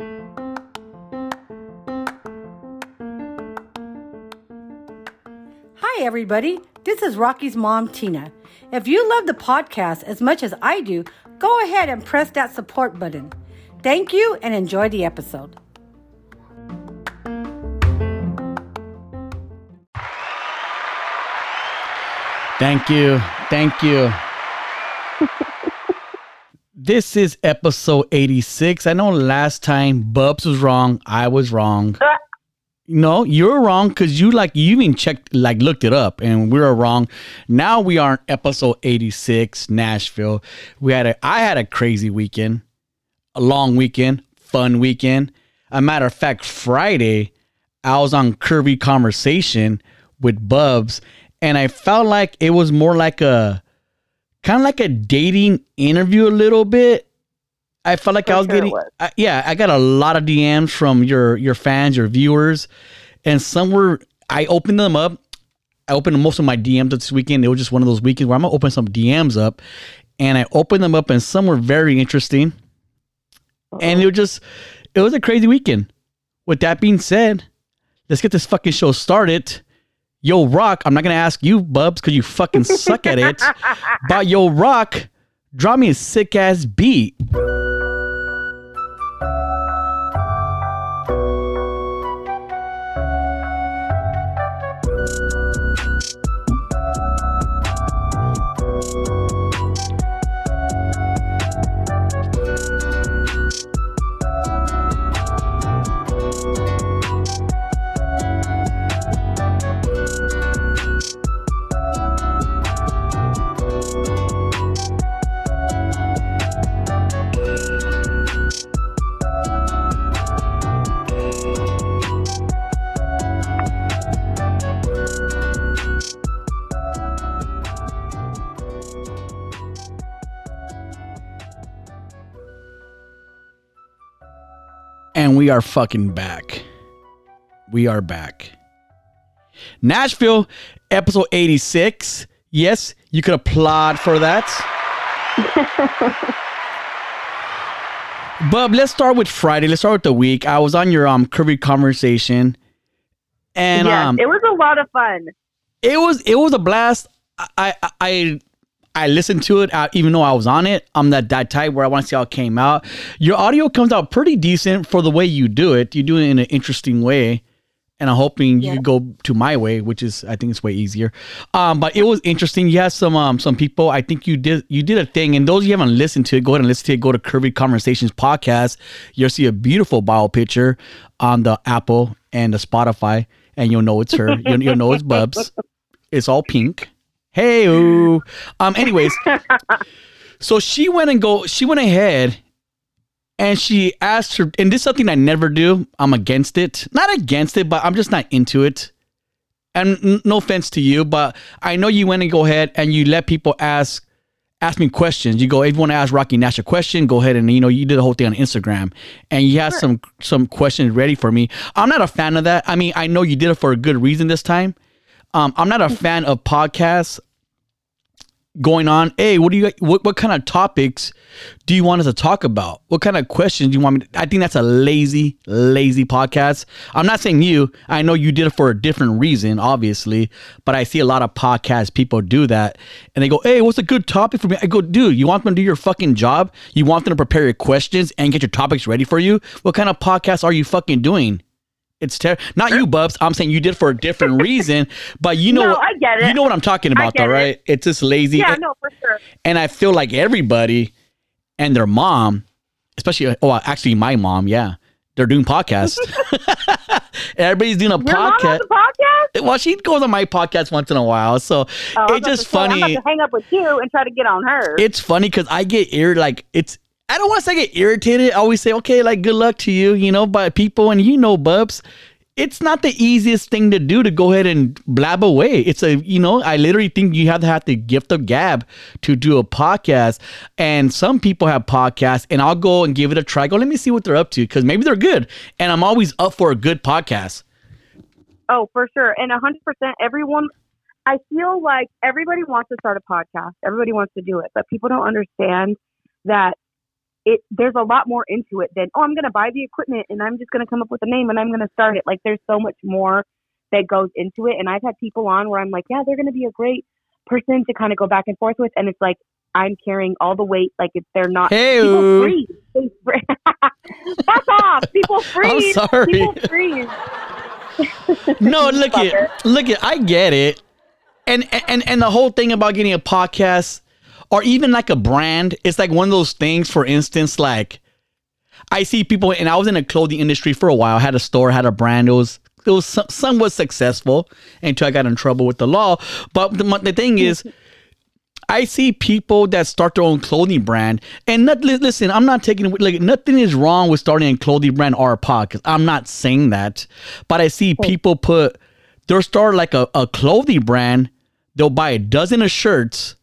Hi, everybody. This is Rocky's mom, Tina. If you love the podcast as much as I do, go ahead and press that support button. Thank you and enjoy the episode. Thank you. Thank you. This is episode 86. I know last time Bubs was wrong. I was wrong. No, you're wrong because you like you even checked like looked it up and we were wrong. Now we are in episode 86, Nashville. We had a I had a crazy weekend, a long weekend, fun weekend. A matter of fact, Friday, I was on Curvy Conversation with Bubs, and I felt like it was more like a kind of like a dating interview a little bit. I felt like For I was sure getting, was. I- yeah, I got a lot of DMs from your your fans, your viewers, and some were. I opened them up. I opened most of my DMs this weekend. It was just one of those weekends where I'm gonna open some DMs up, and I opened them up, and some were very interesting, and oh. it was just, it was a crazy weekend. With that being said, let's get this fucking show started. Yo, Rock, I'm not gonna ask you, Bubs, because you fucking suck at it. But Yo, Rock, drop me a sick ass beat. We are fucking back. We are back. Nashville, episode 86. Yes, you could applaud for that. Bub, let's start with Friday. Let's start with the week. I was on your um curvy conversation. And yes, um it was a lot of fun. it was it was a blast. I I I, I listened to it uh, even though I was on it. I'm that that type where I want to see how it came out. Your audio comes out pretty decent for the way you do it. You do it in an interesting way. And I'm hoping you Yeah. could go to my way, which is I think it's way easier. Um, but it was interesting. You had some um some people. I think you did you did a thing. And those of you haven't listened to it, go ahead and listen to it. Go to Curvy Conversations podcast. You'll see a beautiful bio picture on the Apple and the Spotify, and you'll know it's her. you'll, you'll know it's Bubs. It's all pink. Hey, um. Anyways, so she went and go. She went ahead, and she asked her. And this is something I never do. I'm against it. Not against it, but I'm just not into it. And n- no offense to you, but I know you went and go ahead and you let people ask ask me questions. You go, if you want to ask Rocky Nash a question, go ahead and you know you did the whole thing on Instagram, and you had some some questions ready for me. I'm not a fan of that. I mean, I know you did it for a good reason this time. Um, I'm not a fan of podcasts going on. Hey, what do you what, what kind of topics do you want us to talk about? What kind of questions do you want me to, I think that's a lazy, lazy podcast. I'm not saying you. I know you did it for a different reason, obviously, but I see a lot of podcast people do that and they go, Hey, what's a good topic for me? I go, dude, you want them to do your fucking job? You want them to prepare your questions and get your topics ready for you? What kind of podcast are you fucking doing? It's terrible. Not you, Bubs. I'm saying you did for a different reason, but you know, No, what- I get it. You know what I'm talking about, though, it. right? It's just lazy. Yeah, And- no, for sure. and I feel like everybody and their mom, especially oh, actually my mom, yeah, they're doing podcasts. Everybody's doing a Your podcast. podcast? Well, she goes on my podcast once in a while, so Oh, it's just say, funny. about to hang up with you and try to get on her. It's funny because I get ir like it's. I don't want to say I get irritated. I always say, okay, like good luck to you, you know. But people, and you know, Bubs, it's not the easiest thing to do to go ahead and blab away. It's a, you know, I literally think you have to have the gift of gab to do a podcast. And some people have podcasts, and I'll go and give it a try. Go, let me see what they're up to because maybe they're good. And I'm always up for a good podcast. Oh, for sure. And a 100%, everyone, I feel like everybody wants to start a podcast. Everybody wants to do it, but people don't understand that it there's a lot more into it than oh I'm gonna buy the equipment and I'm just gonna come up with a name and I'm gonna start it. Like there's so much more that goes into it. And I've had people on where I'm like, yeah, they're gonna be a great person to kind of go back and forth with, and it's like I'm carrying all the weight. Like if they're not Hey-o. people freeze. They freeze. Fuck off. People freeze. sorry. People freeze. No, look it, look it. I get it, and and and the whole thing about getting a podcast or even like a brand, it's like one of those things. For instance, like I see people, and I was in the clothing industry for a while. I had a store, had a brand. It was it was some, somewhat successful until I got in trouble with the law. But the, the thing is. I see people that start their own clothing brand, and not, listen, I'm not taking like nothing is wrong with starting a clothing brand or a podcast. I'm not saying that, but I see people put they'll start like a, a clothing brand. They'll buy a dozen of shirts,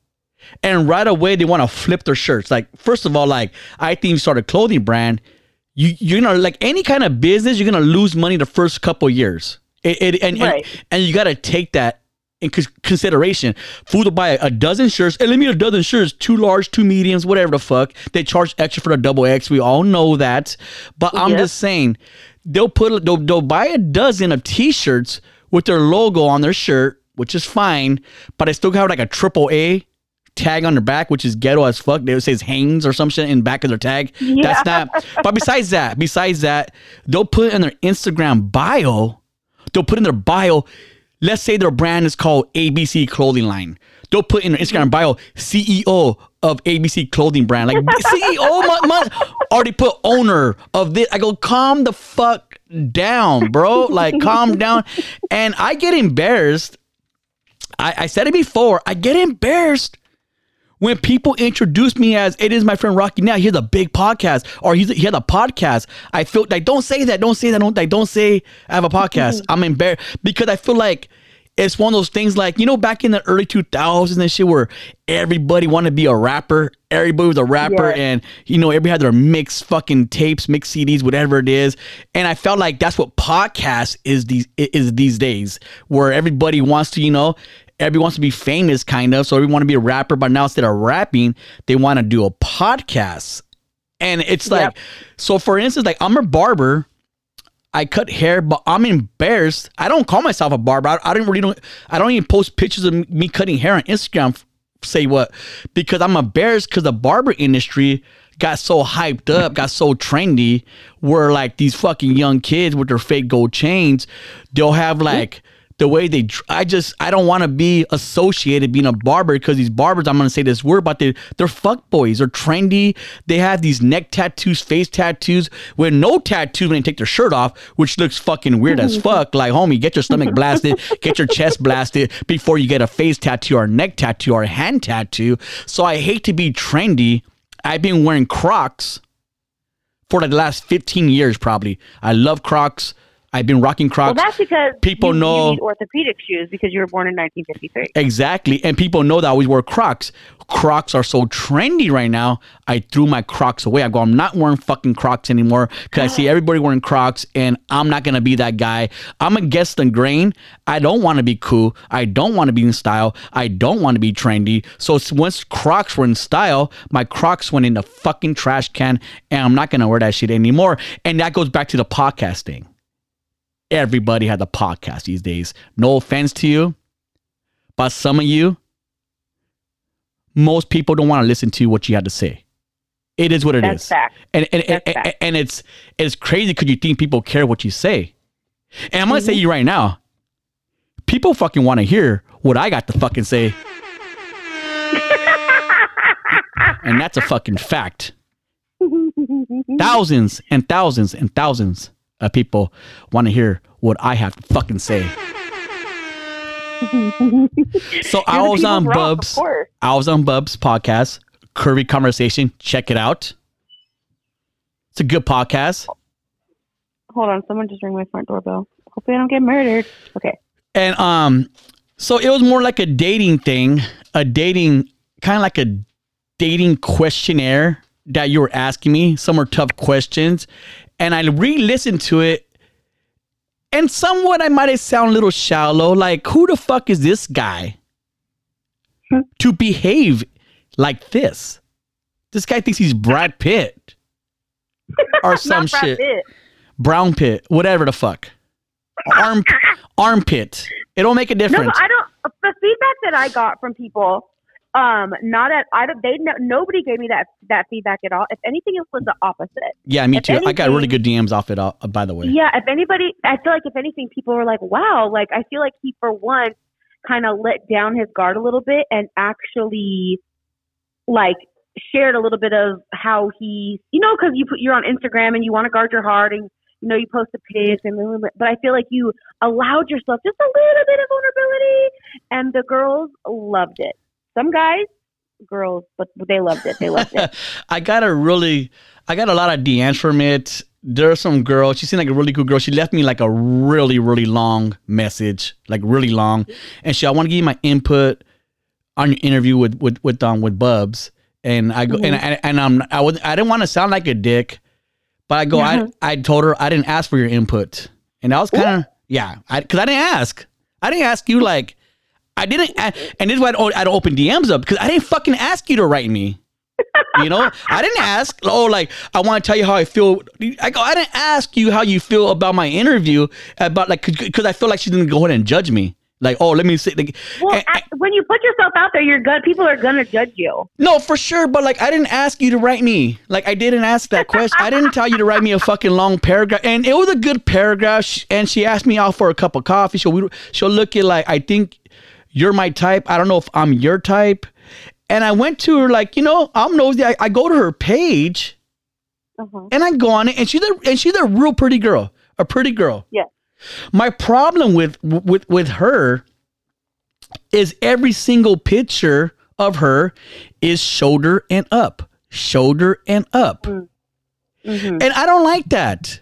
and right away they want to flip their shirts. Like first of all, like I think you start a clothing brand, you you're gonna like any kind of business, you're gonna lose money the first couple years. It, it and, Right. and and you got to take that in cons- consideration. Food to buy a dozen shirts, and let me a dozen shirts, two large, two mediums, whatever the fuck. They charge extra for the double X. We all know that, but I'm Yep. just saying they'll put they'll, they'll buy a dozen of T-shirts with their logo on their shirt, which is fine, but I still have like a triple A tag on their back, which is ghetto as fuck. They says Hanes or some shit in back of their tag. That's not. But besides that, besides that, they'll put in their Instagram bio. They'll put in their bio. Let's say their brand is called ABC Clothing Line. They'll put in their Instagram bio CEO of ABC Clothing Brand. Like CEO, my, my, already put owner of this. I go, calm the fuck down, bro. Like, calm down. And I get embarrassed. I, I said it before. I get embarrassed when people introduce me as it is my friend Rocky now, here's a big podcast or he's he had a podcast. I feel like don't say that, don't say that, don't like don't say I have a podcast. I'm embarrassed because I feel like it's one of those things like you know back in the early 2000s and shit where everybody wanted to be a rapper everybody was a rapper Yeah. and you know everybody had their mixed fucking tapes mixed cds whatever it is and i felt like that's what podcast is these is these days where everybody wants to you know everybody wants to be famous kind of so everyone want to be a rapper but now instead of rapping they want to do a podcast and it's like Yep. so for instance like i'm a barber I cut hair, but I'm embarrassed. I don't call myself a barber. I, I don't really don't. I don't even post pictures of me cutting hair on Instagram. Say what? Because I'm embarrassed because the barber industry got so hyped up, got so trendy, where like these fucking young kids with their fake gold chains, they'll have like the way they. I just I don't want to be associated being a barber because these barbers. I'm gonna say this word, but they they're fuck boys. They're trendy. They have these neck tattoos, face tattoos, with no tattoos when they take their shirt off, which looks fucking weird as fuck. Like, homie, get your stomach blasted, get your chest blasted before you get a face tattoo or neck tattoo or hand tattoo. So I hate to be trendy. I've been wearing Crocs for the last 15 years, probably. I love Crocs. I've been rocking Crocs. Well, that's because People you, know- you need orthopedic shoes because you were born in 1953. Exactly. And people know that I always wear Crocs. Crocs are so trendy right now. I threw my Crocs away. I go, I'm not wearing fucking Crocs anymore because I see everybody wearing Crocs and I'm not going to be that guy. I'm against the grain. I don't want to be cool. I don't want to be in style. I don't want to be trendy. So once Crocs were in style, my Crocs went in the fucking trash can and I'm not going to wear that shit anymore. And that goes back to the podcast thing. Everybody has a podcast these days. No offense to you, but some of you, most people don't want to listen to what you had to say. It is what it is, That's fact. and and, and, and, and it's it's crazy because you think people care what you say. And I'm gonna say Mm-hmm. you right now, people fucking want to hear what I got to fucking say, and that's a fucking fact. Thousands and thousands and thousands of people want to hear what I have to fucking say. So I was on Bubs. I was on Bubs podcast, Curvy Conversation. Check it out. It's a good podcast. Hold on, someone just rang my front doorbell. Hopefully, I don't get murdered. Okay. And um, so it was more like a dating thing, a dating kind of like a dating questionnaire that you were asking me. Some were tough questions, and I re-listened to it. And somewhat, I might have sound a little shallow. Like, who the fuck is this guy to behave like this? This guy thinks he's Brad Pitt. or some shit. Pitt. Brown pit, whatever the fuck. Arm armpit. It don't make a difference. but I don't. The feedback that I got from people, um, not at I don't. They no, nobody gave me that that feedback at all. If anything, it was the opposite. yeah, me if too. I got really good DMs off it. Uh, by the way. Yeah, if anybody, I feel like if anything, people were like, "Wow!" Like I feel like he, for once, kind of let down his guard a little bit and actually, like, shared a little bit of how he, you know, because you put you're on Instagram and you want to guard your heart and you know you post a pic and but I feel like you allowed yourself just a little bit of vulnerability, and the girls loved it. Some guys, girls, but they loved it. They loved it. I got a really, I got a lot of DMs from it. There's some girl. She seemed like a really cool girl. She left me like a really, really long message, like really long. And she, I want to give you my input on your interview with with with um with Bubs. And I go and and, and um I was I didn't want to sound like a dick, but I go Mhm. I I told her I didn't ask for your input, and I was kind of yeah, I because I didn't ask. I didn't ask you like. I didn't, a- and this is why I don't, I don't open DMs up because I didn't fucking ask you to write me. You know, I didn't ask. Oh, like I want to tell you how I feel. I go. I didn't ask you how you feel about my interview. About like because I feel like she didn't go ahead and judge me. Like, oh, let me say. Like, Well, and- at, when you put yourself out there, you're good. People are gonna judge you. no, for sure. But like, I didn't ask you to write me. Like, I didn't ask that question. I didn't tell you to write me a fucking long paragraph. And it was a good paragraph. And she asked me out for a cup of coffee. She'll we- she'll look at like I think you're my type. I don't know if I'm your type. And I went to her like, you know, I'm nosy. I, I go to her page Uh-huh. and I go on it, and she's a and she's a real pretty girl, a pretty girl. Yeah. My problem with with with her is every single picture of her is shoulder and up, shoulder and up, Mhm. and I don't like that.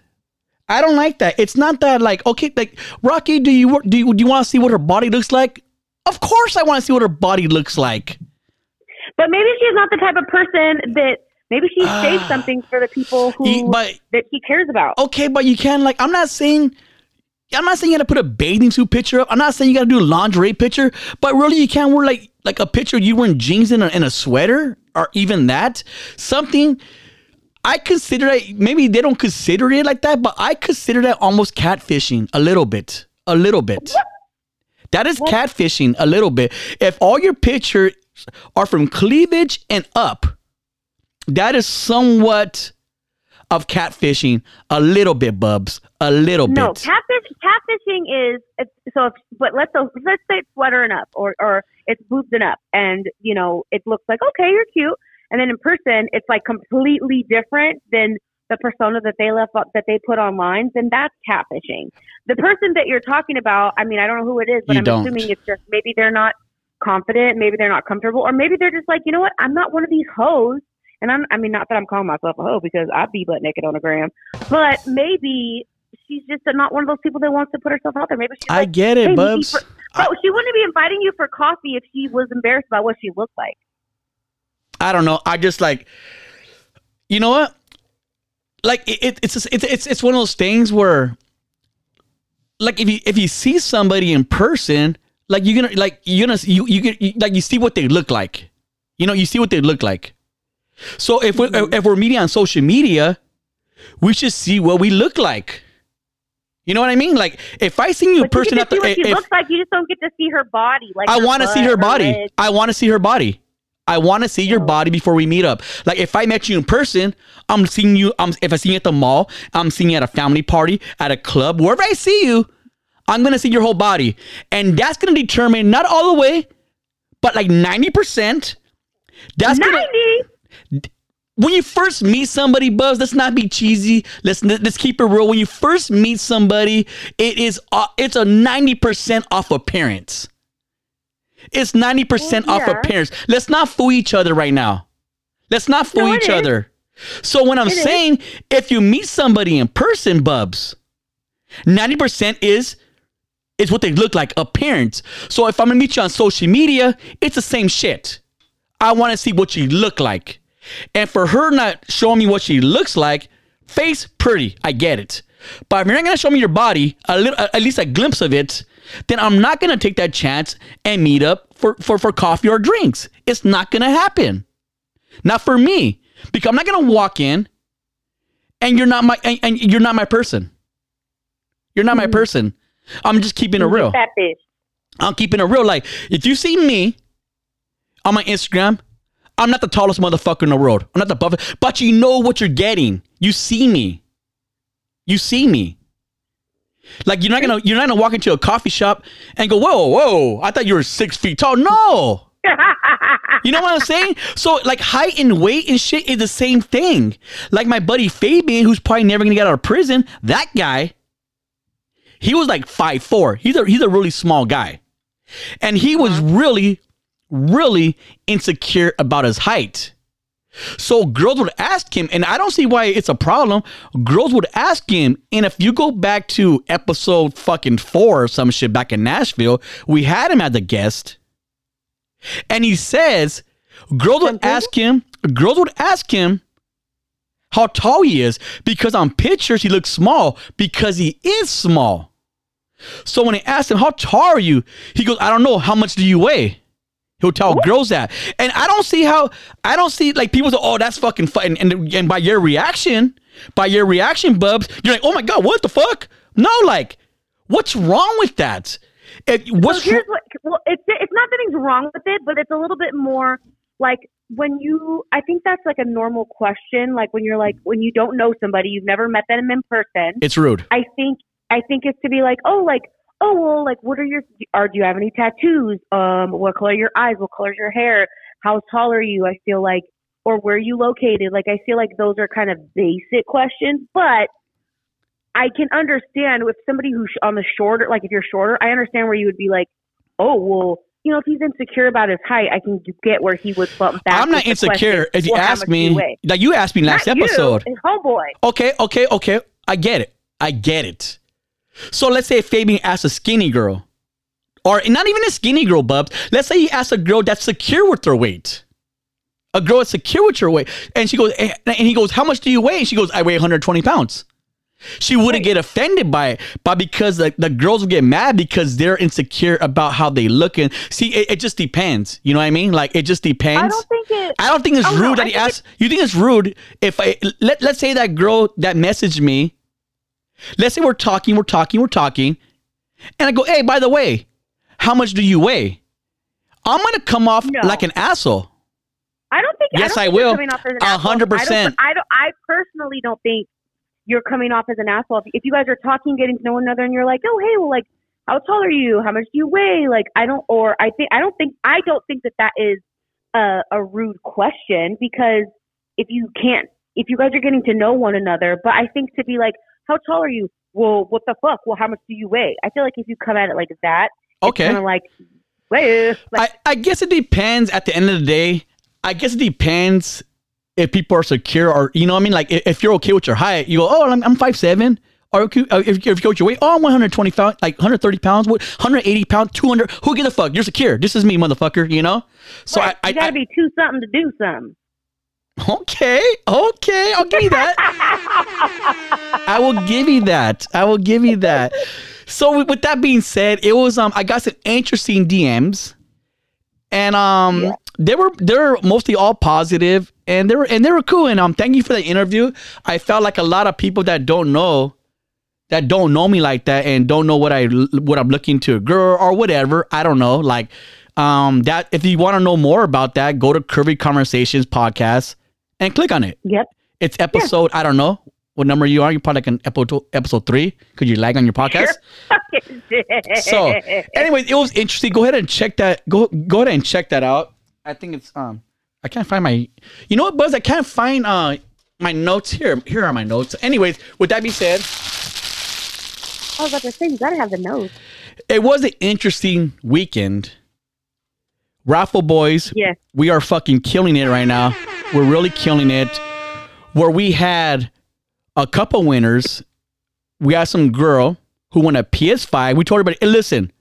I don't like that. It's not that like okay, like Rocky, do you do you, do you want to see what her body looks like? Of course, I want to see what her body looks like. But maybe she's not the type of person that maybe she saves something for the people who But that she cares about. okay, but you can like I'm not saying I'm not saying you gotta put a bathing suit picture up. I'm not saying you gotta do a lingerie picture, but really you can wear like like a picture you wearing jeans and a, and a sweater or even that. Something I consider it maybe they don't consider it like that, but I consider that almost catfishing a little bit. A little bit. That is catfishing a little bit. If all your pictures are from cleavage and up, that is somewhat of catfishing a little bit, Bubs. A little No, bit. catfish catfishing is so. If, but let's let's say it's sweater and up, or or it's boobs and up, and you know it looks like okay, you're cute, and then in person it's like completely different than the persona that they left up that they put online. Then that's catfishing. The person that you're talking about, I mean, I don't know who it is, but You I'm don't. assuming it's just maybe they're not confident, maybe they're not comfortable, or maybe they're just like, you know what, I'm not one of these hoes. And I'm, I mean, not that I'm calling myself a hoe because I'd be butt naked on the gram, but maybe she's just not one of those people that wants to put herself out there. Maybe she's I like, get it, me Bubs. for- bro, she wouldn't be inviting you for coffee if she was embarrassed about what she looked like. I don't know. I just like, you know what? Like it, it, it's it's it's it's one of those things where, like if you if you see somebody in person, like you're gonna like you're gonna you you get you, like you see what they look like, you know, you see what they look like. So if we are if we're meeting on social media, we should see what we look like. You know what I mean? Like if I see you in But you person, get to see what she if, looks like. You just don't get to see her body. Like I want to see butt, her body. I want to see her body. I want to see your body before we meet up. Like if I met you in person, I'm seeing you. I'm if I see you at the mall, I'm seeing you at a family party, at a club, wherever I see you, I'm gonna see your whole body, and that's gonna determine not all the way, but like ninety percent. That's gonna Ninety. when you first meet somebody, Bubs, let's not be cheesy. Let's let's keep it real. When you first meet somebody, it is uh, it's a ninety percent off appearance. It's ninety percent Well, off yeah. appearance. Let's not fool each other right now. Let's not fool No, each is. other. So when I'm It is. saying if you meet somebody in person, Bubs, ninety percent is is what they look like, appearance. So if I'm gonna meet you on social media, it's the same shit. I want to see what you look like. And for her not showing me what she looks like, face pretty, I get it. But if you're not gonna show me your body, a little, at least a glimpse of it, then I'm not gonna take that chance and meet up for for for coffee or drinks. It's not gonna happen. Not for me, because I'm not gonna walk in and you're not my and, and you're not my person. You're not my mm-hmm. person. I'm just keeping it real. I'm keeping it real. Like, if you see me on my Instagram, I'm not the tallest motherfucker in the world. I'm not the buffest, but you know what you're getting. You see me. You see me. Like you're not gonna you're not gonna walk into a coffee shop and go, whoa, whoa, I thought you were six feet tall. No. You know what I'm saying? So like height and weight and shit is the same thing. Like my buddy Fabian, who's probably never gonna get out of prison, that guy, he was like five four. He's a he's a really small guy. And he was uh-huh. really, really insecure about his height. So girls would ask him, and I don't see why it's a problem. Girls would ask him, and if you go back to episode fucking four or some shit back in Nashville, we had him as a guest. And he says, girls would ask him, girls would ask him how tall he is because on pictures he looks small because he is small. So when they asked him, How tall are you? He goes, I don't know. How much do you weigh? He'll tell girls that. And I don't see how, I don't see like people say, Oh, that's fucking fun. And, and, by your reaction, by your reaction, Bubs, you're like, Oh my God, what the fuck? No, like, what's wrong with that? It, what's what, well, it's it's not that anything's wrong with it, but it's a little bit more like when you. I think that's like a normal question. Like when you're like when you don't know somebody, you've never met them in person. it's rude. I think I think it's to be like, oh, like, oh, well, like, what are your, are do you have any tattoos? Um, what color are your eyes? What color is your hair? How tall are you? I feel like, or where are you located? Like, I feel like those are kind of basic questions, but I can understand if somebody who's on the shorter, like if you're shorter, I understand where you would be like, oh, well, you know, if he's insecure about his height, I can get where he would bump back. I'm not insecure. If you well, ask me, you like you asked me last Not episode. his homeboy. Okay, okay, okay. I get it. I get it. So let's say Fabian asks a skinny girl, or not even a skinny girl, Bubs. Let's say he asks a girl that's secure with her weight. A girl that's secure with her weight. And she goes, and and he goes, How much do you weigh? And she goes, I weigh 120 pounds. She wouldn't get offended by it, but because the, the girls would get mad because they're insecure about how they look. And see, it, it just depends. You know what I mean? Like it just depends. I don't think it. I don't think it's Oh, no, rude that I he asked. You think it's rude if I let let's say that girl that messaged me. Let's say we're talking, we're talking, we're talking, and I go, "Hey, by the way, how much do you weigh?" I'm gonna come off No. like an asshole. I don't think. Yes, I, I think will. coming off as an A hundred percent. I don't. I personally don't think you're coming off as an asshole. If, if you guys are talking, getting to know one another, and you're like, oh hey, well, like, how tall are you? How much do you weigh? Like, I don't. Or I think I don't think I don't think that that is a, a rude question because if you can't, if you guys are getting to know one another, but I think to be like, how tall are you? Well, what the fuck? Well, how much do you weigh? I feel like if you come at it like that, Okay. kind of like, wait, like, I, I guess it depends at the end of the day. I guess it depends if people are secure or, you know what I mean? Like, if, if you're okay with your height, you go, oh, I'm, I'm 5'7. Or uh, if, you- if, if you're okay with your weight, oh, I'm 120 pounds, like 130 pounds, what, 180 pounds, 200. Who gives a fuck? You're secure. This is me, motherfucker, you know? So right, I, you gotta I, be two something to do something. Okay, okay, I'll give you that. I will give you that. I will give you that. So with, with that being said, it was um I got some interesting DMs, and um Yeah. they were they were mostly all positive, and they were and they were cool. And um thank you for the interview. I felt like a lot of people that don't know that don't know me like that and don't know what I what I'm looking to a girl or whatever. I don't know. Like um that if you want to know more about that, go to Curvy Conversations podcast and click on it. Yep. It's episode, I don't know what number you are. You're probably like an episode episode three because you lag on your podcast. So, anyways, it was interesting. Go ahead and check that. Go go ahead and check that out. I think it's um I can't find my you know what, Bubs? I can't find uh my notes here. Here are my notes. Anyways, with that being said, I was about to say you gotta have the nose. it was an interesting weekend. Raffle boys, Yeah. we are fucking killing it right now. We're really killing it. Where we had a couple winners. We got some girl who won a PS5. We told everybody, hey, listen,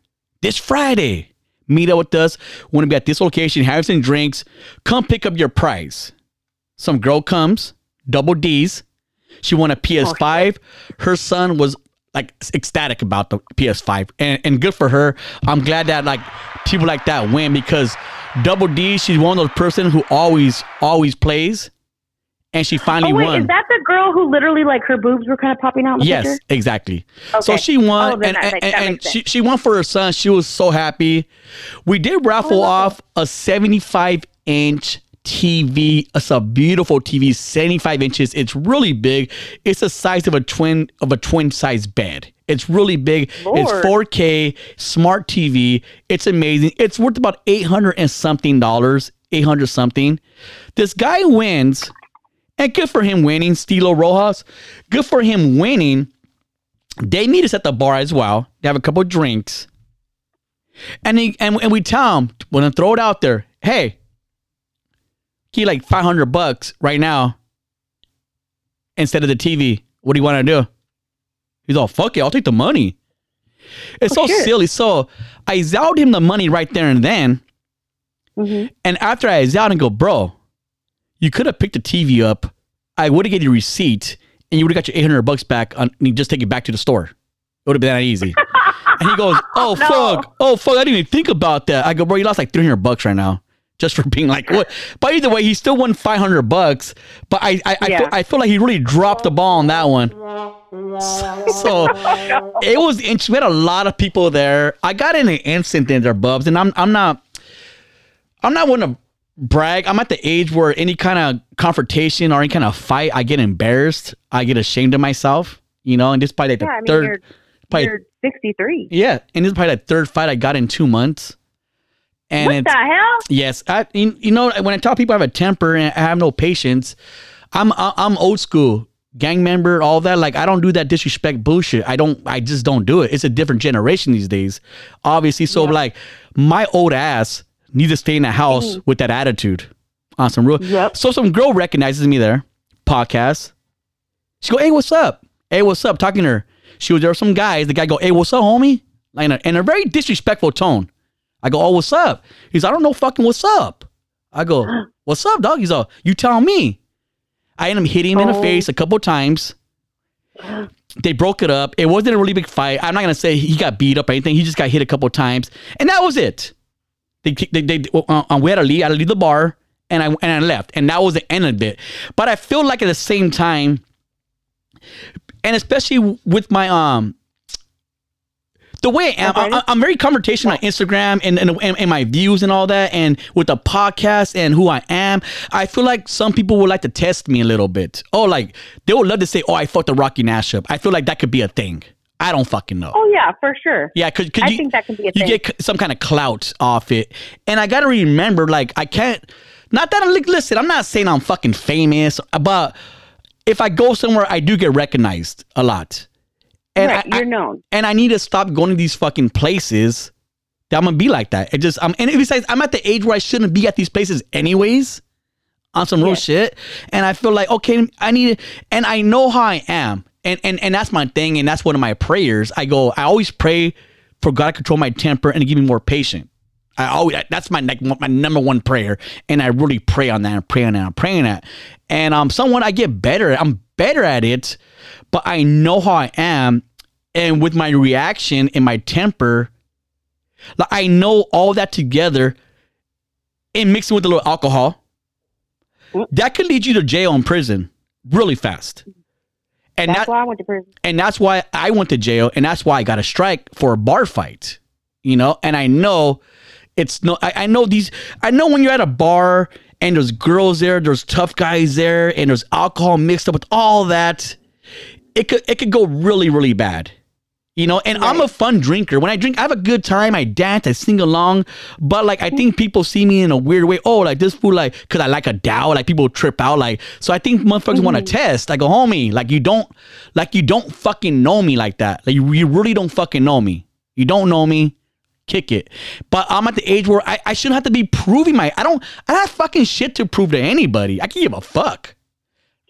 this Friday, meet up with us. We're gonna be at this location, have some drinks. Come pick up your prize. Some girl comes, double D's. She won a PS5. Her son was like ecstatic about the PS5, and, and good for her. I'm glad that like people like that win because Double D, she's one of those person who always always plays, and she finally Oh wait, won. is that the girl who literally like her boobs were kind of popping out in the Yes, picture? exactly. So she won, Oh, and, and, makes- and she, she won for her son. She was so happy. We did raffle Oh, off a 75 inch TV. It's a beautiful TV, 75 inches. It's really big. It's the size of a twin of a twin size bed. It's really big. It's 4K smart TV. It's amazing. It's worth about 800 and something dollars. 800 something. This guy wins. And good for him winning, Stilo Rojas. Good for him winning. They meet us at the bar as well. They have a couple drinks. And he and, and we tell him, when I throw it out there, hey, key like 500 bucks right now instead of the TV. What do you want to do? He's all, fuck it, I'll take the money. It's Oh, so shit. silly. So I Zelled him the money right there and then. hmm And after I out and go, bro, you could have picked the TV up. I would have given you a receipt and you would have got your 800 bucks back on, and you just take it back to the store. It would have been that easy. and he goes, oh, No. fuck. Oh, fuck. I didn't even think about that. I go, bro, you lost like 300 bucks right now just for being like, what? But either way, he still won 500 bucks. But I, I, I, Yeah. feel, I feel like he really dropped the ball on that one. So it was interesting. We had a lot of people there. I got in an incident there, Bubs, and I'm I'm not I'm not one to brag. I'm at the age where any kind of confrontation or any kind of fight, I get embarrassed. I get ashamed of myself. You know, and this is probably like the I mean third you're probably- you're 63. yeah, and this is probably the third fight I got in two months. And What it's the hell? Yes, I you you know when I tell people I have a temper and I have no patience, I'm I'm old school gang member, all that. Like I don't do that disrespect bullshit. I don't. I just don't do it. It's a different generation these days, obviously. So like my old ass needs to stay in the house mm-hmm. with that attitude on some real. Yep. So some girl recognizes me there, podcast. She go, hey, what's up? Hey, what's up? Talking to her. She was there with some guys. The guy go, hey, what's up, homie? Like in a, in a very disrespectful tone. I go, oh, what's up? He's, I don't know fucking what's up. I go, what's up, dog? He's all, you tell me. I ended up hitting him in the Oh. face a couple times. They broke it up. It wasn't a really big fight. I'm not gonna say he got beat up or anything. He just got hit a couple times, and that was it. They, they, they uh, uh, we had to leave. I had to leave the bar, and I and I left, and that was the end of it. But I feel like at the same time, and especially with my um the way I am, Okay. I, I'm very confrontational on Instagram and, and, and, my views and all that, and with the podcast and who I am. I feel like some people would like to test me a little bit. Oh, like they would love to say, "Oh, I fucked the Rocky Nash up." I feel like that could be a thing. I don't fucking know. Oh yeah, for sure. Yeah, cause, 'cause I you, think that can be a thing. you thing. get some kind of clout off it, and I gotta remember, like, I can't. Not that I'm like, listen, I'm not saying I'm fucking famous, but if I go somewhere, I do get recognized a lot, and right, I, you're I- known. and I need to stop going to these fucking places. That I'm gonna be like that. It just, I'm, and besides, I'm at the age where I shouldn't be at these places anyways, on some real Yes. shit. And I feel like, okay, I need, and I know how I am, and and and that's my thing, and that's one of my prayers. I go, I always pray for God to control my temper and to give me more patience. I always that's my like my number one prayer, and I really pray on that and pray on that and pray on that. And um, someone I get better. I'm better at it, but I know how I am, and with my reaction and my temper, like I know all that together, and mixing with a little alcohol, that could lead you to jail and prison really fast. And That's that, why I went to prison. and that's why I went to jail, and that's why I got a strike for a bar fight. You know, and I know it's no. I, I know these. I know when you're at a bar and there's girls there, there's tough guys there, and there's alcohol mixed up with all that. It could it could go really really bad. You know, and I'm a fun drinker. When I drink, I have a good time. I dance, I sing along. But like, I mm-hmm. think people see me in a weird way. Oh, like this fool, like, cause I like a Dow. Like people trip out. Like, so I think motherfuckers want to mm-hmm. test. I go, homie, like you don't, like you don't fucking know me like that. Like you, you really don't fucking know me. You don't know me. Kick it. But I'm at the age where I, I shouldn't have to be proving my. I don't. I don't have fucking shit to prove to anybody. I can give a fuck.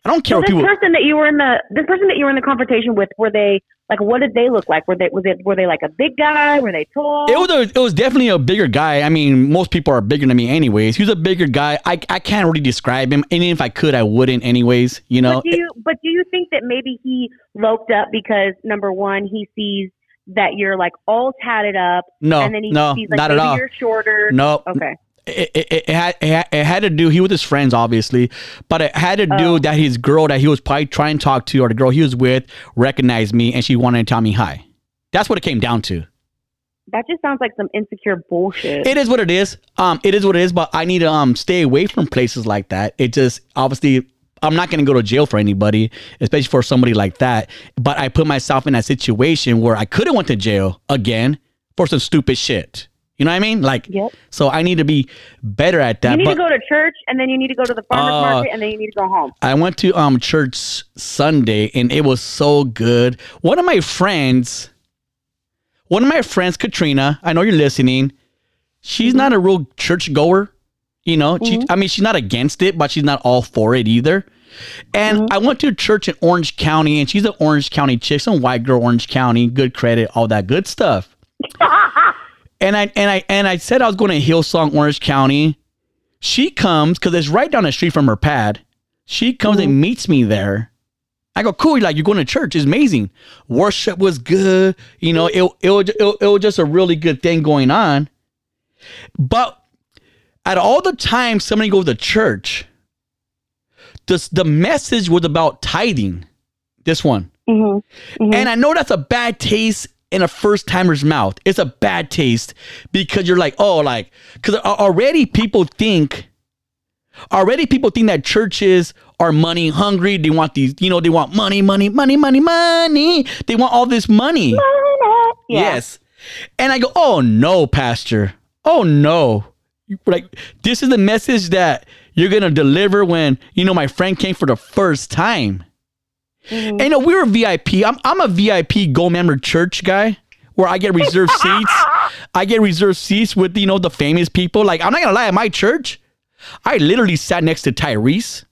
I don't care So what this people. person that you were in the this person that you were in the confrontation with, were they like what did they look like? Were they was it were they like a big guy? Were they tall? It was a, it was definitely a bigger guy. I mean, most people are bigger than me, anyways. He was a bigger guy. I, I can't really describe him, and if I could, I wouldn't, anyways. You know, but do you but do you think that maybe he loped up because number one, he sees that you're like all tatted up, no, and then he no, sees like not at all. you're shorter. No, Okay. it, it, it had it had to do he with his friends obviously but it had to do Oh. that his girl that he was probably trying to talk to or the girl he was with recognized me and she wanted to tell me hi that's what it came down to That just sounds like some insecure bullshit. it is what it is um it is what it is but i need to um stay away from places like that it just obviously i'm not going to go to jail for anybody especially for somebody like that but i put myself in that situation where i could have went to jail again for some stupid shit you know what i mean like Yep. so i need to be better at that you need but to go to church, and then you need to go to the farmers Uh, market, and then you need to go home. I went to um church Sunday and it was so good. One of my friends, one of my friends, Katrina, I know you're listening. She's not a real church goer. You know, she, mm-hmm. I mean, she's not against it, but she's not all for it either. And mm-hmm. I went to a church in Orange County, and she's an Orange County chick, some white girl, Orange County, good credit, all that good stuff. and I and I and I said I was going to Hillsong, Orange County. She comes because it's right down the street from her pad. She comes and mm-hmm. meets me there. I go, cool. Like you're going to church? It's amazing. Worship was good. You know, it it was, it, it was just a really good thing going on. But at all the times somebody goes to church, this the message was about tithing. This one. hmm And I know that's a bad taste in a first timer's mouth. It's a bad taste because you're like, oh, like, because already people think, already people think that churches are money hungry. They want these, you know, they want money, money, money, money, money. They want all this money. Yeah. Yes. And I go, oh no, Pastor. Oh no. Like, this is the message that you're to deliver when, you know, my friend came for the first time. And you know, we were VIP. I'm, I'm a VIP Go Member Church guy where I get reserved seats. I get reserved seats with, you know, the famous people. Like, I'm not to lie, at my church, I literally sat next to Tyrese.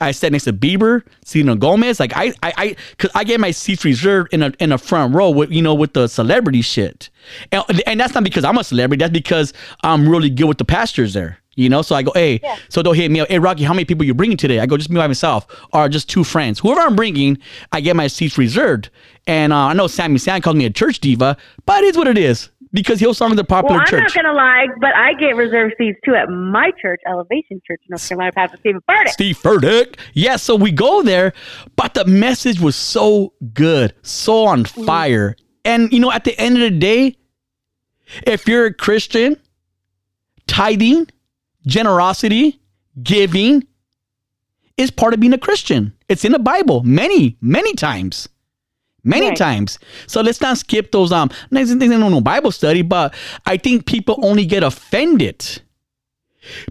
I sat next to Bieber, Selena Gomez. Like I, I, I, cause I get my seats reserved in a in a front row with you know with the celebrity shit, and and that's not because I'm a celebrity. That's because I'm really good with the pastors there. You know, so I go, hey, so they'll hit me up. Hey, Rocky, how many people you bringing today? I go, just me by myself, or just two friends. Whoever I'm bringing, I get my seats reserved. And uh, I know Sammy Sam calls me a church diva, but it's what it is because Hillsong is a popular Well, I'm church. not gonna lie, but I get reserved seats too at my church, Elevation Church, in North Carolina, Pastor Stephen Furtick. Steve Furtick. Yeah, so we go there, but the message was so good, so on mm. fire. And you know, at the end of the day, if you're a Christian, tithing, generosity, giving is part of being a Christian. It's in the Bible many, many times. Many Right. times. So let's not skip those um there's there's no no Bible study, but I think people only get offended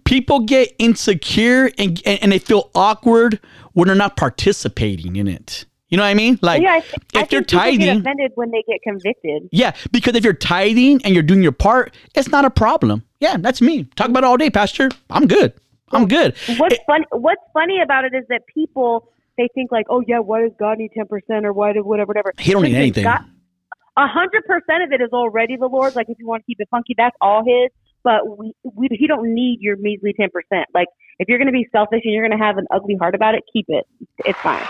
people get insecure and, and and they feel awkward when they're not participating in it. You know what I mean? Like yeah, I, th- I if you're think get tithing, offended when they get convicted. yeah, because if you're tithing and you're doing your part, it's not a problem. Yeah, that's me. Talk about it all day, Pastor. I'm good. I'm good. What's It- fun? What's funny about it is that people they think like, oh yeah, why does God need ten percent or why do whatever, whatever. He don't need anything. A hundred percent of it is already the Lord's. Like if you want to keep it funky, that's all His. But we, we He don't need your measly ten percent. Like if you're going to be selfish and you're going to have an ugly heart about it, keep it. It's fine.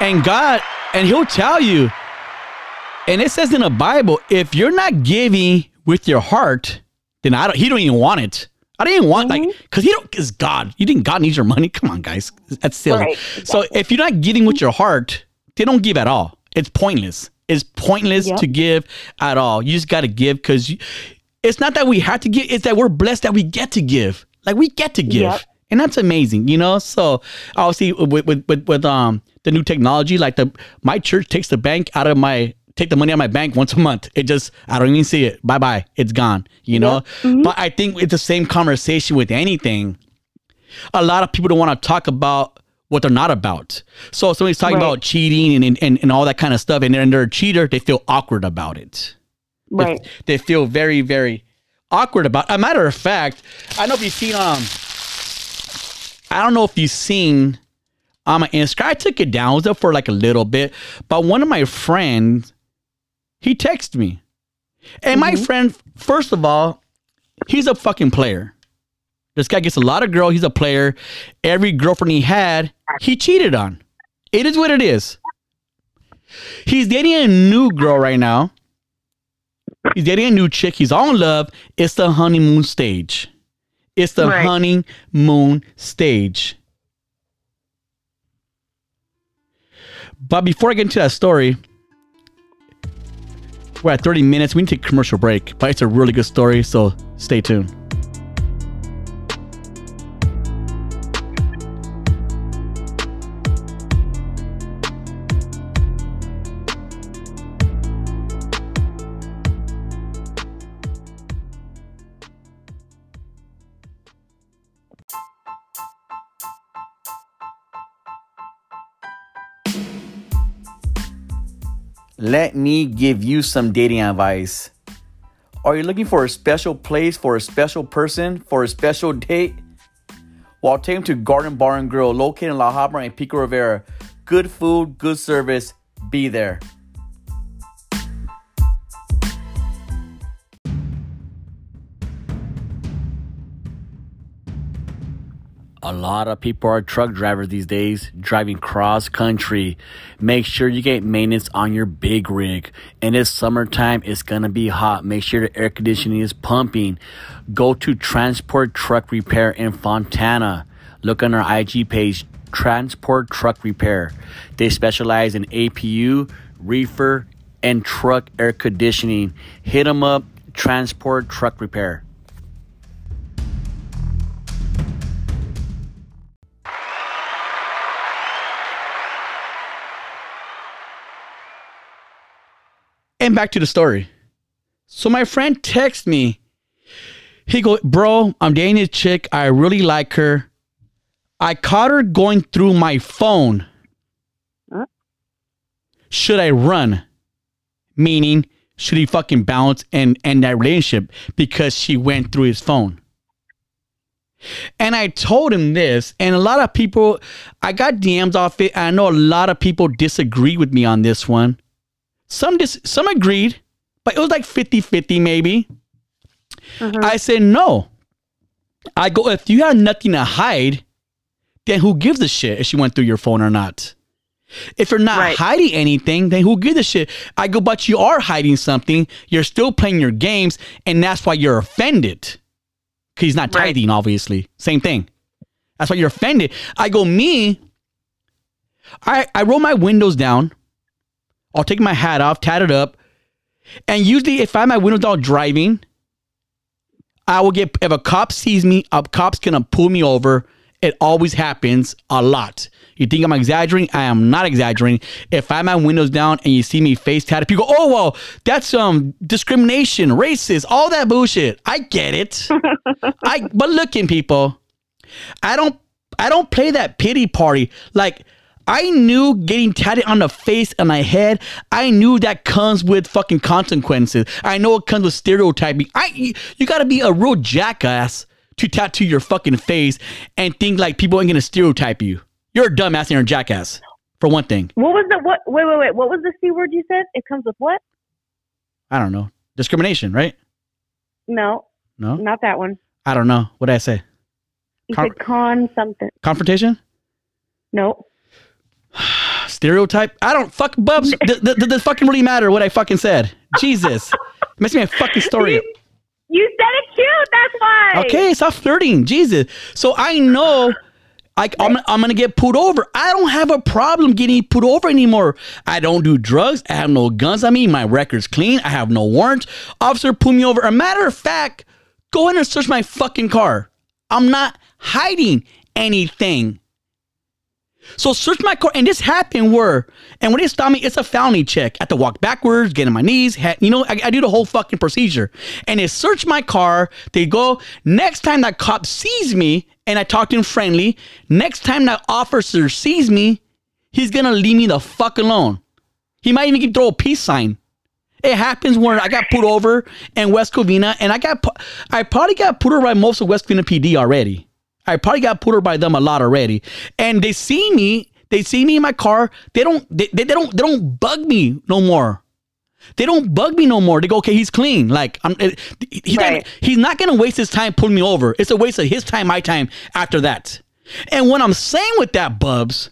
And God, and He'll tell you, and it says in the Bible, if you're not giving with your heart, then I don't. He don't even want it. I didn't even want like because he don't. Because God, you didn't God needs your money? Come on, guys, that's silly. Right, So if you're not giving with your heart, they don't give at all. It's pointless. It's pointless Yep. to give at all. You just got to give because it's not that we have to give. It's that we're blessed that we get to give. Like we get to give. Yep. And that's amazing, you know. So obviously, with with with, with um the new technology, like the my church takes the bank out of my take the money out of my bank once a month. It just I don't even see it. Bye bye. It's gone. You know. But I think it's the same conversation with anything. A lot of people don't want to talk about what they're not about. So if somebody's talking Right. about cheating and, and, and, all that kind of stuff, and they're, and they're a cheater, they feel awkward about it. They- Right. They, feel very, very awkward about. A matter of fact, I don't know if you've seen um. I don't know if you've seen on my Instagram. I took it down. I was up for like a little bit, but one of my friends, he texted me, and my mm-hmm. friend, first of all, he's a fucking player. This guy gets a lot of girl. He's a player. Every girlfriend he had, he cheated on. It is what it is. He's dating a new girl right now. He's dating a new chick. He's all in love. It's the honeymoon stage. It's the Right. honeymoon stage. But before I get into that story, we're at 30 minutes. We need to take a commercial break, but it's a really good story, so stay tuned. Me give you some dating advice. Are you looking for a special place for a special person for a special date? Well, take them to Garden Bar and Grill, located in La Habra and Pico Rivera. Good food, good service. Be there. A lot of people are truck drivers these days, driving cross country. Make sure you get maintenance on your big rig. And it's summertime, it's gonna be hot. Make sure the air conditioning is pumping. Go to Transport Truck Repair in Fontana. Look on our IG page, Transport Truck Repair. They specialize in APU, reefer, and truck air conditioning. Hit them up, Transport Truck Repair. And back to the story. So my friend texts me. He go, bro, I'm dating this chick. I really like her. I caught her going through my phone. Huh? Should I run? Meaning, should he fucking bounce and end that relationship because she went through his phone? And I told him this, and a lot of people, I got DMs off it. I know a lot of people disagree with me on this one. Some dis- some agreed, but it was like 50-50 maybe. Uh-huh. I said no. I go, if you have nothing to hide, then who gives a shit if she went through your phone or not? If you're not Right. hiding anything, then who gives a shit? I go, but you are hiding something. You're still playing your games, and that's why you're offended. Because he's not Right. tithing, obviously. Same thing. That's why you're offended. I go, me, I, I roll my windows down. I'll take my hat off, tat it up. And usually, if I have my windows down driving, I will get, if a cop sees me, a cop's gonna pull me over. It always happens a lot. You think I'm exaggerating? I am not exaggerating. If I have my windows down and you see me face tatted, people go, oh, well, that's um discrimination, racist, all that bullshit. I get it. I but looking people, I don't I don't play that pity party. Like I knew getting tatted on the face and my head, I knew that comes with fucking consequences. I know it comes with stereotyping. I you, gotta be a real jackass to tattoo your fucking face and think like people ain't gonna stereotype you. You're a dumbass and you're a jackass. For one thing. What was the what? Wait, wait, wait. What was the c word you said? It comes with what? I don't know. Discrimination, right? No, No? not that one. I don't know. What did I say? You Con- said con something. Confrontation? No. Stereotype? I don't fuck bubs. Does th- th- does fucking really matter what I fucking said? Jesus. Makes me a fucking story. You, you said it cute. That's why. Okay, stop flirting. Jesus. So I know I, I'm, I'm going to get pulled over. I don't have a problem getting pulled over anymore. I don't do drugs. I have no guns on me. My record's clean. I have no warrants. Officer pull me over. A matter of fact, go in and search my fucking car. I'm not hiding anything. So search my car, and this happened where, and when they stop me, it's a felony check. I have to walk backwards, get on my knees, you know, I, I do the whole fucking procedure. And they search my car. They go next time that cop sees me, and I talk to him friendly. Next time that officer sees me, he's gonna leave me the fuck alone. He might even throw a peace sign. It happens when I got put over in West Covina, and I got, I probably got put over by most of West Covina PD already. I probably got over by them a lot already, and they see me. They see me in my car. They don't. They, they, they don't. They don't bug me no more. They don't bug me no more. They go, okay, he's clean. Like I'm. Eh, he's Right. not. He's not gonna waste his time pulling me over. It's a waste of his time, my time. After that, and what I'm saying with that, Bubs,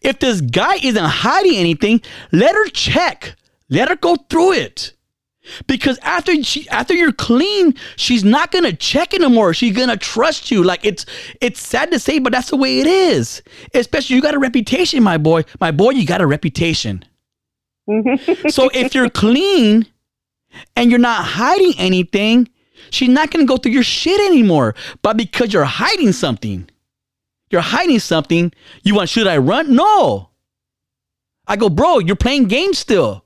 if this guy isn't hiding anything, let her check. Let her go through it. Because after she after you're clean, she's not gonna check anymore. She's gonna trust you. Like it's it's sad to say, but that's the way it is. Especially you got a reputation, my boy. My boy, you got a reputation. so if you're clean and you're not hiding anything, she's not gonna go through your shit anymore. But because you're hiding something, you're hiding something, you want should I run? No. I go, bro, you're playing games still.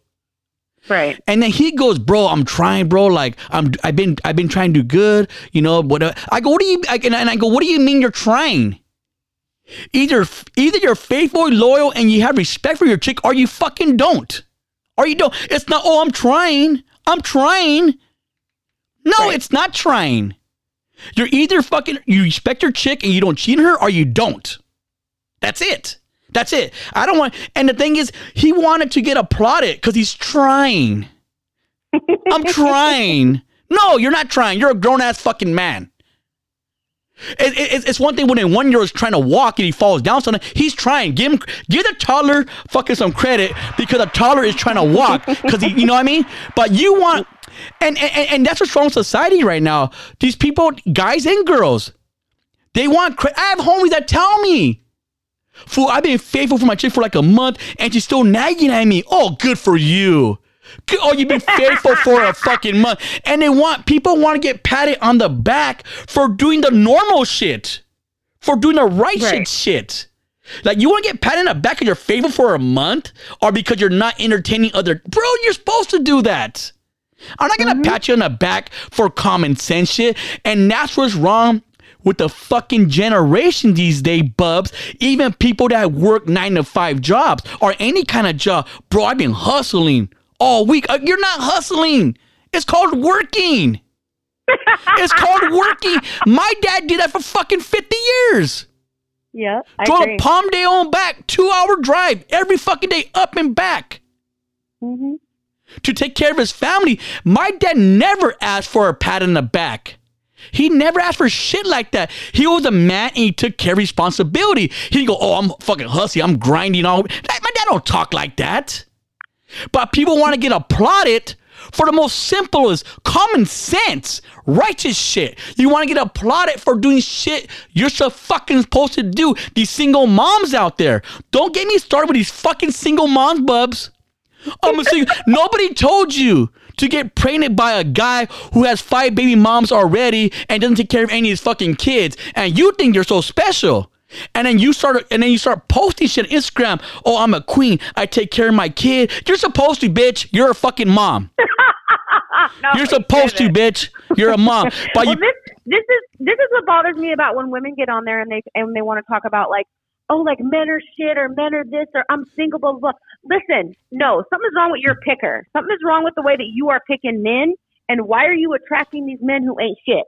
Right. And then he goes, "Bro, I'm trying, bro. Like I'm, I've been, I've been trying to do good. You know, what? Uh, I go, what do you? I, and I go, what do you mean you're trying? Either, either you're faithful, loyal, and you have respect for your chick, or you fucking don't. Or you don't. It's not. Oh, I'm trying. I'm trying. No, right. it's not trying. You're either fucking you respect your chick and you don't cheat on her, or you don't. That's it. That's it. I don't want. And the thing is, he wanted to get applauded because he's trying. I'm trying. No, you're not trying. You're a grown ass fucking man. It, it, it's one thing when a one year old is trying to walk and he falls down something. He's trying. Give him, give the toddler fucking some credit because a toddler is trying to walk because he, you know what I mean. But you want, and and, and that's what's wrong with society right now. These people, guys and girls, they want. Cre- I have homies that tell me Fool, I've been faithful for my chick for like a month and she's still nagging at me. Oh, good for you. Oh, you've been faithful for a fucking month. And they want, people want to get patted on the back for doing the normal shit, for doing the right, right. shit shit. Like, you want to get patted on the back because you're faithful for a month or because you're not entertaining other. Bro, you're supposed to do that. I'm not going to mm-hmm. pat you on the back for common sense shit. And that's what's wrong with the fucking generation these days, bubs. Even people that work nine to five jobs or any kind of job. Bro, I've been hustling all week. Uh, you're not hustling. It's called working. it's called working. My dad did that for fucking 50 years. Yeah. I Drove agree. a Palmdale on back, two hour drive every fucking day, up and back. Mm-hmm. To take care of his family. My dad never asked for a pat in the back. He never asked for shit like that. He was a man and he took care of responsibility. He go, oh, I'm fucking hussy. I'm grinding all. My dad don't talk like that. But people want to get applauded for the most simplest, common sense, righteous shit. You want to get applauded for doing shit you're so fucking supposed to do. These single moms out there. Don't get me started with these fucking single moms, bubs. I'm a single. Nobody told you to get pregnant by a guy who has five baby moms already and doesn't take care of any of his fucking kids, and you think you're so special. And then you start and then you start posting shit on Instagram. Oh, I'm a queen. I take care of my kid. You're supposed to, bitch. You're a fucking mom. no, You're supposed to, bitch. You're a mom. But well, you, this this is this is what bothers me about when women get on there and they and they want to talk about like oh, like men are shit or men are this or I'm single, blah, blah, blah. Listen, no, something's wrong with your picker. Something is wrong with the way that you are picking men. And why are you attracting these men who ain't shit?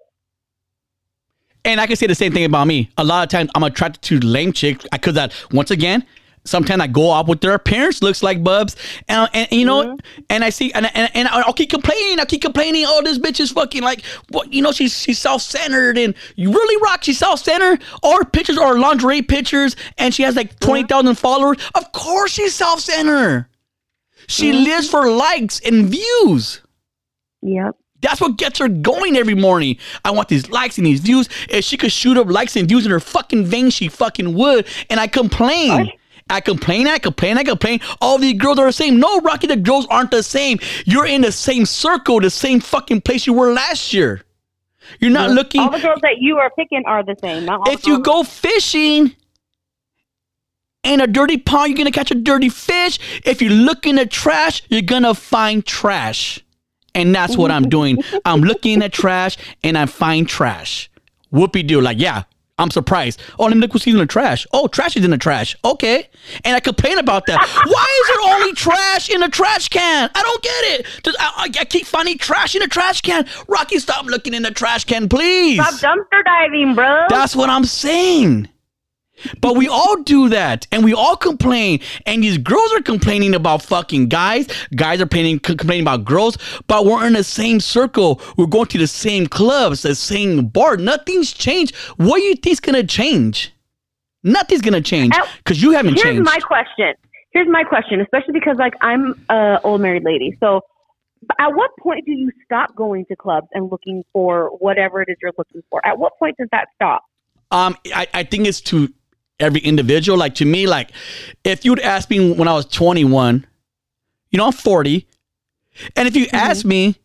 And I can say the same thing about me. A lot of times I'm attracted to lame chicks because that once again, sometimes I go off with their appearance looks like bubs, and, and, you know, mm-hmm. and I see, and, and, and I'll keep complaining, I'll keep complaining. Oh, this bitch is fucking like, what? You know, she's she's self centered, and you really rock. She's self centered. All her pictures are lingerie pictures, and she has like twenty thousand followers. Of course, she's self centered. She mm-hmm. lives for likes and views. Yep. That's what gets her going every morning. I want these likes and these views. If she could shoot up likes and views in her fucking veins, she fucking would. And I complain. What? I complain, I complain, I complain. All these girls are the same. No, Rocky, the girls aren't the same. You're in the same circle, the same fucking place you were last year. You're not yeah. looking. All the girls that you are picking are the same. if you go fishing in a dirty pond, you're gonna catch a dirty fish. If you look in the trash, you're gonna find trash. And that's what I'm doing. I'm looking in the trash and I find trash. Whoopie doo. Like, yeah, I'm surprised. Oh, look what's in the trash. Oh, trash is in the trash. Okay. And I complain about that. Why is there only trash in the trash can? I don't get it. Just, I, I, keep finding trash in the trash can. Rocky, stop looking in the trash can, please. Stop dumpster diving, bro. That's what I'm saying. But we all do that, and we all complain. And these girls are complaining about fucking guys. Guys are complaining, complaining about girls. But we're in the same circle. We're going to the same clubs, the same bar. Nothing's changed. What do you think's gonna change? Nothing's gonna change because you haven't here's changed. Here's my question. Here's my question, especially because like I'm a old married lady. So at what point do you stop going to clubs and looking for whatever it is you're looking for? At what point does that stop? Um, I, I think it's to every individual. Like to me, like if you'd ask me when I was 21, you know, I'm 40. And if you mm-hmm. ask me,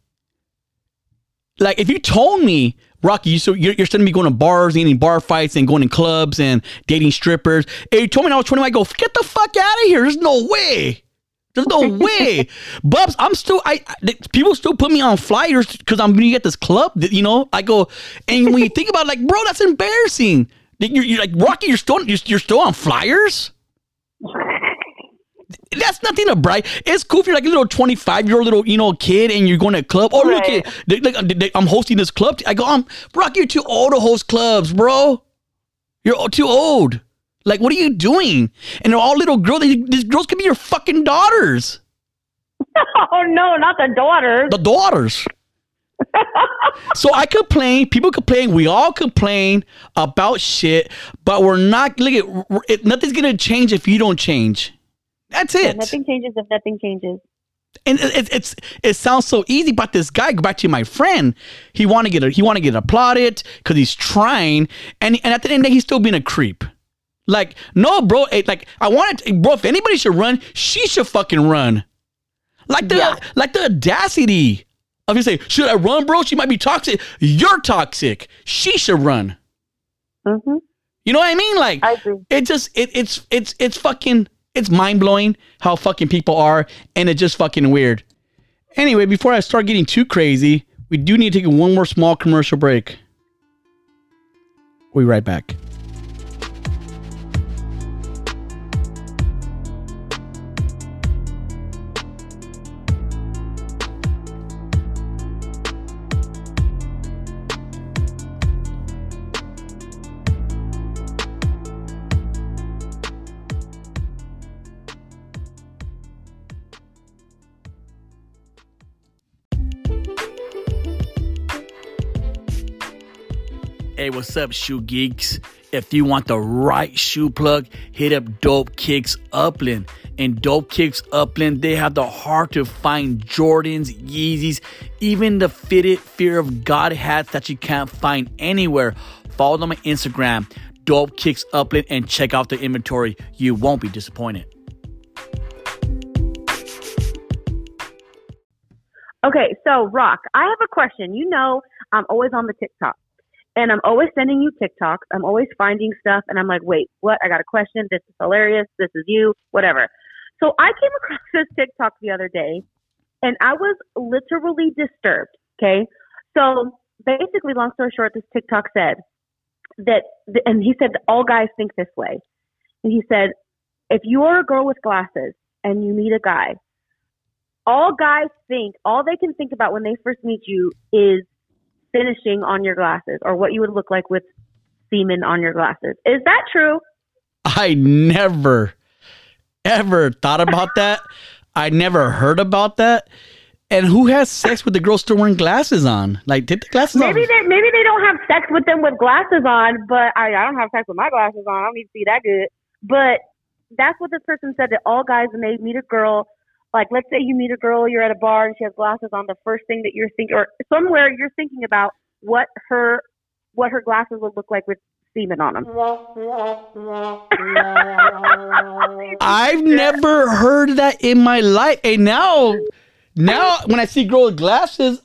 like if you told me, Rocky, you so you're, you're to be going to bars, eating bar fights, and going to clubs and dating strippers. And you told me when I was 21, I go, get the fuck out of here. There's no way. There's no way, Bubs. I'm still. I, I people still put me on flyers because I'm gonna get this club. You know, I go, and when you think about, it, like, bro, that's embarrassing. You're, you're like Rocky. You're still you're, you're still on flyers. That's nothing to brag. It's cool if you're like a little 25 year old little, you know, kid and you're going to a club. Oh, right. look, they, they, they, I'm hosting this club. I go, I'm Rocky, you're too old to host clubs, bro. You're too old. Like, what are you doing? And they're all little girls. These girls could be your fucking daughters. Oh no, not the daughters. The daughters. So I complain. People complain. We all complain about shit, but we're not. Look at it, nothing's gonna change if you don't change. That's it. Yeah, nothing changes if nothing changes. And it, it, it's it sounds so easy, but this guy, go back to my friend, he want to get a, he want to get applauded because he's trying, and and at the end of the day, he's still being a creep. Like, no, bro. It, like, I wanted, bro. If anybody should run, she should fucking run. Like the yeah. like the audacity of you say, should I run, bro? She might be toxic. You're toxic. She should run. Mm-hmm. You know what I mean? Like, I agree. it just it, it's it's it's fucking it's mind blowing how fucking people are, and it's just fucking weird. Anyway, before I start getting too crazy, we do need to take one more small commercial break. We'll be right back. Up, shoe geeks? If you want the right shoe plug, hit up Dope Kicks Upland. In Dope Kicks Upland, they have the hard to find Jordans, Yeezys, even the fitted Fear of God hats that you can't find anywhere. Follow them on Instagram, Dope Kicks Upland, and check out the inventory. You won't be disappointed. Okay, so Rock, I have a question. You know, I'm always on the TikTok. And I'm always sending you TikToks. I'm always finding stuff. And I'm like, wait, what? I got a question. This is hilarious. This is you, whatever. So I came across this TikTok the other day and I was literally disturbed. Okay. So basically, long story short, this TikTok said that, and he said, all guys think this way. And he said, if you are a girl with glasses and you meet a guy, all guys think, all they can think about when they first meet you is finishing on your glasses or what you would look like with semen on your glasses. Is that true? I never, ever thought about that. I never heard about that. And who has sex with the girl still wearing glasses on? Like, take the glasses maybe off. They, maybe they don't have sex with them with glasses on, but I, I don't have sex with my glasses on. I don't need to see that good. But that's what this person said that all guys, when they meet a girl, like let's say you meet a girl, you're at a bar and she has glasses on. The first thing that you're thinking, or somewhere you're thinking about what her what her glasses would look like with semen on them. I've never heard that in my life, and now, now when I see girl with glasses,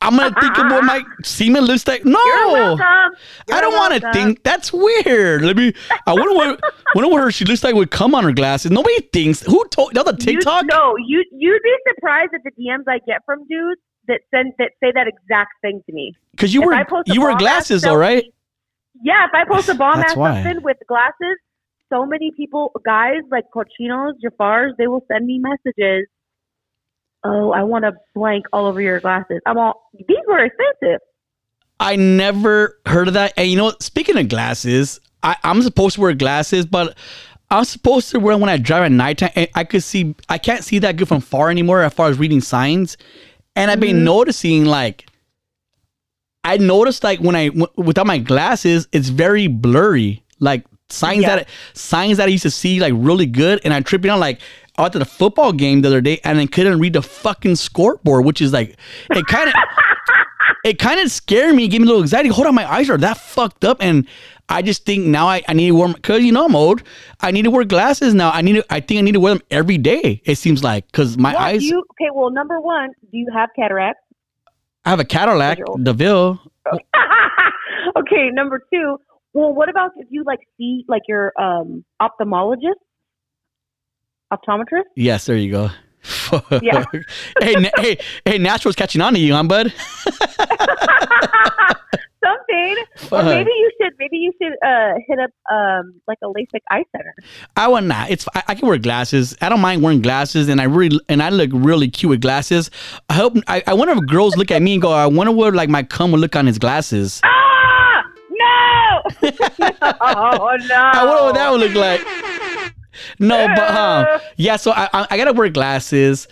I'm gonna think of what my semen looks like. No, You're I don't want to think. That's weird. Let me. I wonder what. wonder what her she looks like with cum on her glasses. Nobody thinks. Who told? That's the TikTok. You, no, you you'd be surprised at the DMs I get from dudes that send that say that exact thing to me. Because you were you wear glasses, all right. Yeah, if I post a bomb ass something with glasses, so many people, guys like cochinos, Jafars, they will send me messages oh, I want to blank all over your glasses. I'm all, these were expensive. I never heard of that. And you know, speaking of glasses, I, I'm supposed to wear glasses, but I'm supposed to wear them when I drive at nighttime. And I could see, I can't see that good from far anymore as far as reading signs. And I've been mm-hmm. noticing like, I noticed like when I w- without my glasses, it's very blurry. Like signs yeah. that signs that I used to see like really good, and I'm tripping on like I went to the football game the other day and I couldn't read the fucking scoreboard, which is like it kind of it kind of scared me, gave me a little anxiety. Hold on, my eyes are that fucked up, and I just think now I, I need to wear because you know I'm old. I need to wear glasses now. I need to. I think I need to wear them every day. It seems like because my Well, eyes. you, okay, well, number one, do you have cataracts? I have a Cadillac. DeVille. okay, number two. Well, what about if you like see like your um ophthalmologist, optometrist? Yes, there you go. Yeah. hey, na- hey, hey, natural's catching on to you, huh, bud? Something, or maybe you should maybe you should uh hit up um like a LASIK eye center. I want not. It's I, I can wear glasses. I don't mind wearing glasses, and I really and I look really cute with glasses. I hope I, I wonder if girls look at me and go, I wonder what like my cum will look on his glasses. Ah no! oh no! I wonder what that would look like. No, but um, yeah. So I, I I gotta wear glasses.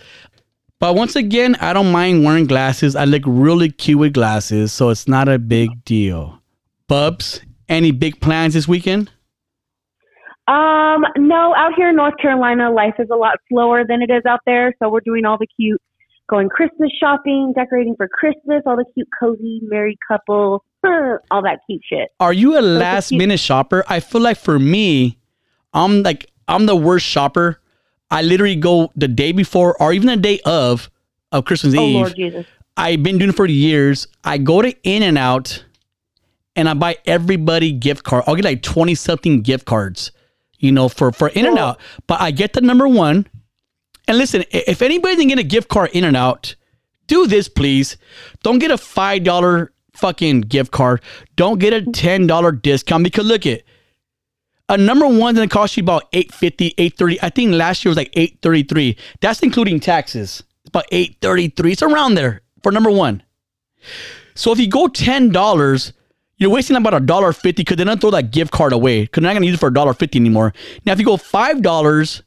But once again, I don't mind wearing glasses. I look really cute with glasses, so it's not a big deal. Bubs, any big plans this weekend? Um, no, out here in North Carolina, life is a lot slower than it is out there. So we're doing all the cute, going Christmas shopping, decorating for Christmas, all the cute, cozy married couple, all that cute shit. Are you a it's last cute. minute shopper? I feel like for me, I'm like I'm the worst shopper. I literally go the day before or even the day of of Christmas Oh Eve. Lord Jesus! I've been doing it for years. I go to In and Out and I buy everybody gift card. I'll get like 20 something gift cards, you know, for for In and Out. But I get the number one. And listen, if anybody can get a gift card In and Out, do this please. Don't get a five dollar fucking gift card. Don't get a ten dollar discount because look it. A number one gonna cost you about 850 830 I think last year was like 833 That's including taxes. It's about 833 It's around there for number one. So if you go $10, you're wasting about a dollar fifty because they don't throw that gift card away because they're not gonna use it for a dollar fifty anymore. Now if you go five dollars,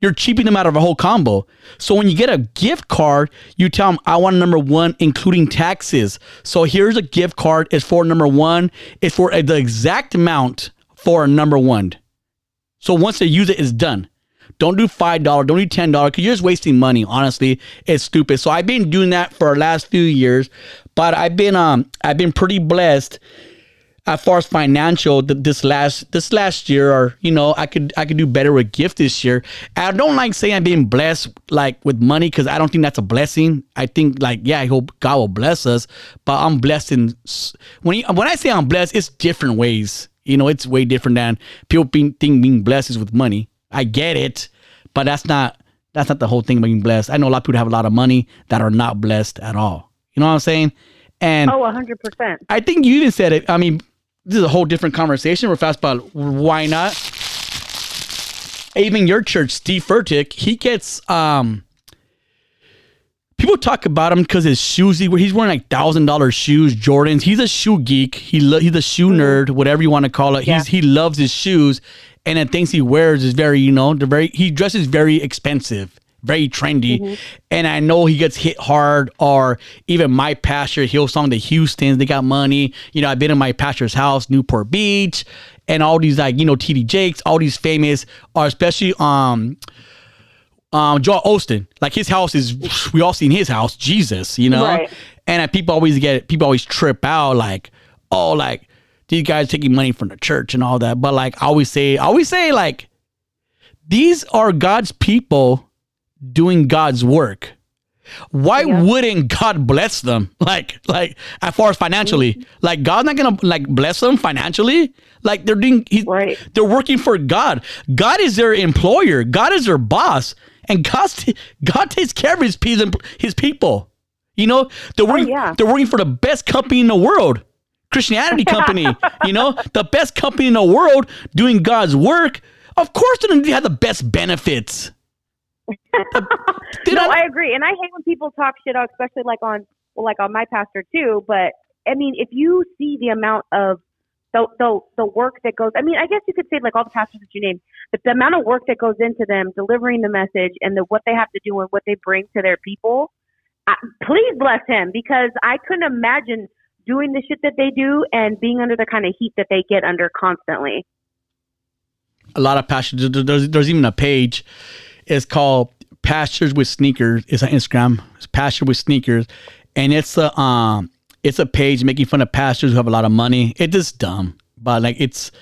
you're cheaping them out of a whole combo. So when you get a gift card, you tell them I want number one, including taxes. So here's a gift card. It's for number one. It's for uh, the exact amount for number one. So once they use it, it's done. Don't do five dollars. Don't do ten dollars because you're just wasting money. Honestly, it's stupid. So I've been doing that for the last few years, but I've been um I've been pretty blessed as far as financial th- this last this last year or you know i could i could do better with gift this year i don't like saying i'm being blessed like with money because i don't think that's a blessing i think like yeah i hope god will bless us but i'm blessed in when you, when i say i'm blessed it's different ways you know it's way different than people being, think being blessed is with money i get it but that's not that's not the whole thing about being blessed i know a lot of people have a lot of money that are not blessed at all you know what i'm saying and Oh, hundred percent. I think you even said it. I mean, this is a whole different conversation. We're fast but why not. Even your church, Steve Furtick, he gets um. People talk about him because his shoes. He, he's wearing like thousand dollar shoes, Jordans. He's a shoe geek. He lo- he's a shoe nerd, whatever you want to call it. Yeah. He's he loves his shoes, and the things he wears is very you know they're very. He dresses very expensive, very trendy, and I know he gets hit hard. Or even my pastor, Hillsong the Houston's. They got money. You know, I've been in my pastor's house, Newport Beach, and all these like you know TD Jakes, all these famous, or especially um um Joel Osteen. Like his house is we all seen his house, Jesus, you know. Right. And uh, people always get people always trip out like, oh, like these guys taking money from the church and all that. But like I always say, I always say like these are God's people doing God's work. Why Yeah. wouldn't God bless them? Like, like as far as financially, like God's not gonna like bless them financially. Like they're doing, he's, Right. they're working for God. God is their employer. God is their boss, and God, God takes care of his people. His people. You know, they're oh, working. yeah. They're working for the best company in the world, Christianity company. you know, the best company in the world doing God's work. Of course, they're gonna have the best benefits. They No, I agree, and I hate when people talk shit, out, especially like on well, like on my pastor too. But I mean, if you see the amount of the the the work that goes, I mean, I guess you could say like all the pastors that you named, but the amount of work that goes into them delivering the message and the what they have to do and what they bring to their people. I, please bless him because I couldn't imagine doing the shit that they do and being under the kind of heat that they get under constantly. a lot of. There- There's, there's even a page. It's called Pastors with Sneakers. It's on Instagram. It's Pastor with Sneakers, and it's a um, it's a page making fun of pastors who have a lot of money. It's just dumb, but like it's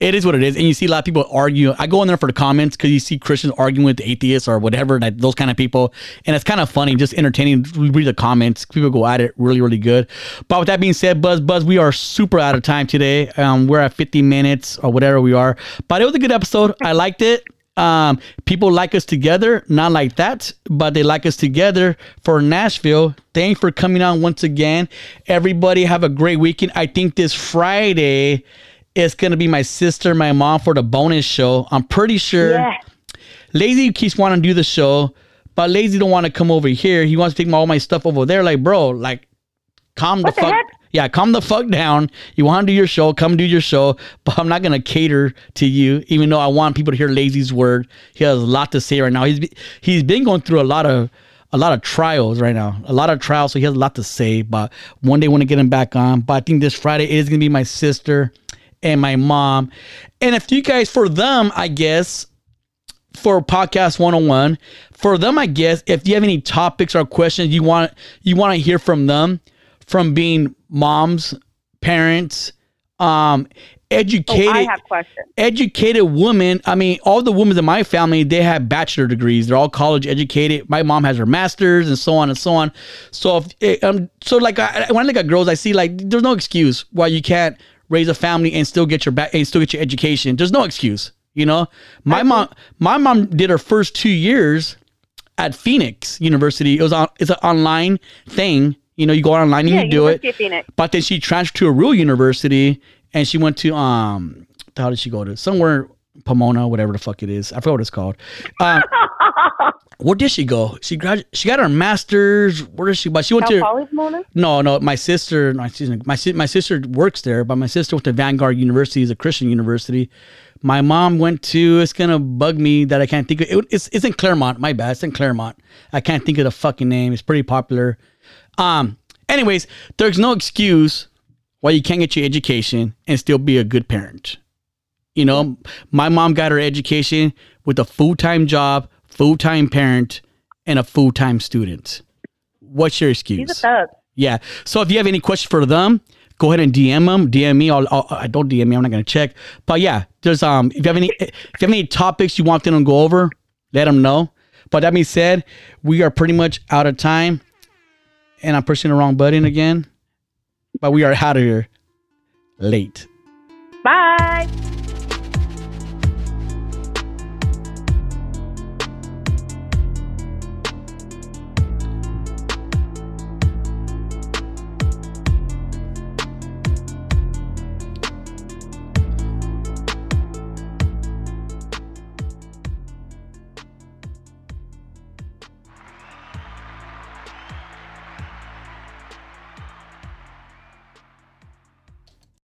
it is what it is. And you see a lot of people argue. I go in there for the comments because you see Christians arguing with atheists or whatever, like those kind of people. And it's kind of funny, just entertaining. Read the comments. People go at it really, really good. But with that being said, Bubs, Bubs, we are super out of time today. Um, we're at 50 minutes or whatever we are. But it was a good episode. I liked it. Um, people like us together, not like that, but they like us together for Nashville. Thanks for coming on once again. Everybody have a great weekend. I think this Friday is gonna be my sister, my mom for the bonus show. I'm pretty sure. Yeah. Lazy keeps wanting to do the show, but Lazy don't want to come over here. He wants to take all my stuff over there. Like, bro, like, calm What the the fuck. heck? Yeah, calm the fuck down. You want to do your show, come do your show. But I'm not gonna cater to you, even though I want people to hear Lazy's word. He has a lot to say right now. He's he's been going through a lot of a lot of trials right now, a lot of trials. So he has a lot to say. But one day want to get him back on. But I think this Friday is gonna be my sister and my mom, and if you guys for them, I guess for podcast 101 for them i guess if you have any topics or questions you want you want to hear from them from being moms parents um Oh, educated I have questions. educated women. I mean all the women in my family they have bachelor degrees. They're all college educated. My mom has her masters and so on and so on. So if eh, um so like I, when i look at girls i see like there's no excuse why you can't raise a family and still get your back and still get your education. There's no excuse you know? My mom my mom did her first two years at phoenix university. It was on it's an online thing you know you go online and Yeah, you do it of but then she transferred to a real university and she went to um how did she go to somewhere Pomona, whatever the fuck it is. I forgot what it's called. Um, where did she go? She grad she got her master's. Where did she? But she went Cal to Poly, Mona? no, no. My sister, no, excuse me, my my sister works there, but my sister went to Vanguard University, is a Christian university. My mom went to. It's gonna bug me that I can't think of. It, it's it's in Claremont. My bad. It's in Claremont. I can't think of the fucking name. It's pretty popular. Um. Anyways, there's no excuse why you can't get your education and still be a good parent. You know, my mom got her education with a full time job, full time parent, and a full time student. What's your excuse? He's a thug. Yeah. So if you have any questions for them, go ahead and DM them. DM me. I'll, I'll, I don't DM me. I'm not gonna check. But yeah, there's um. If you have any, if you have any topics you want them to go over, let them know. But that being said, we are pretty much out of time, and I'm pushing the wrong button again. But we are out of here late. Bye.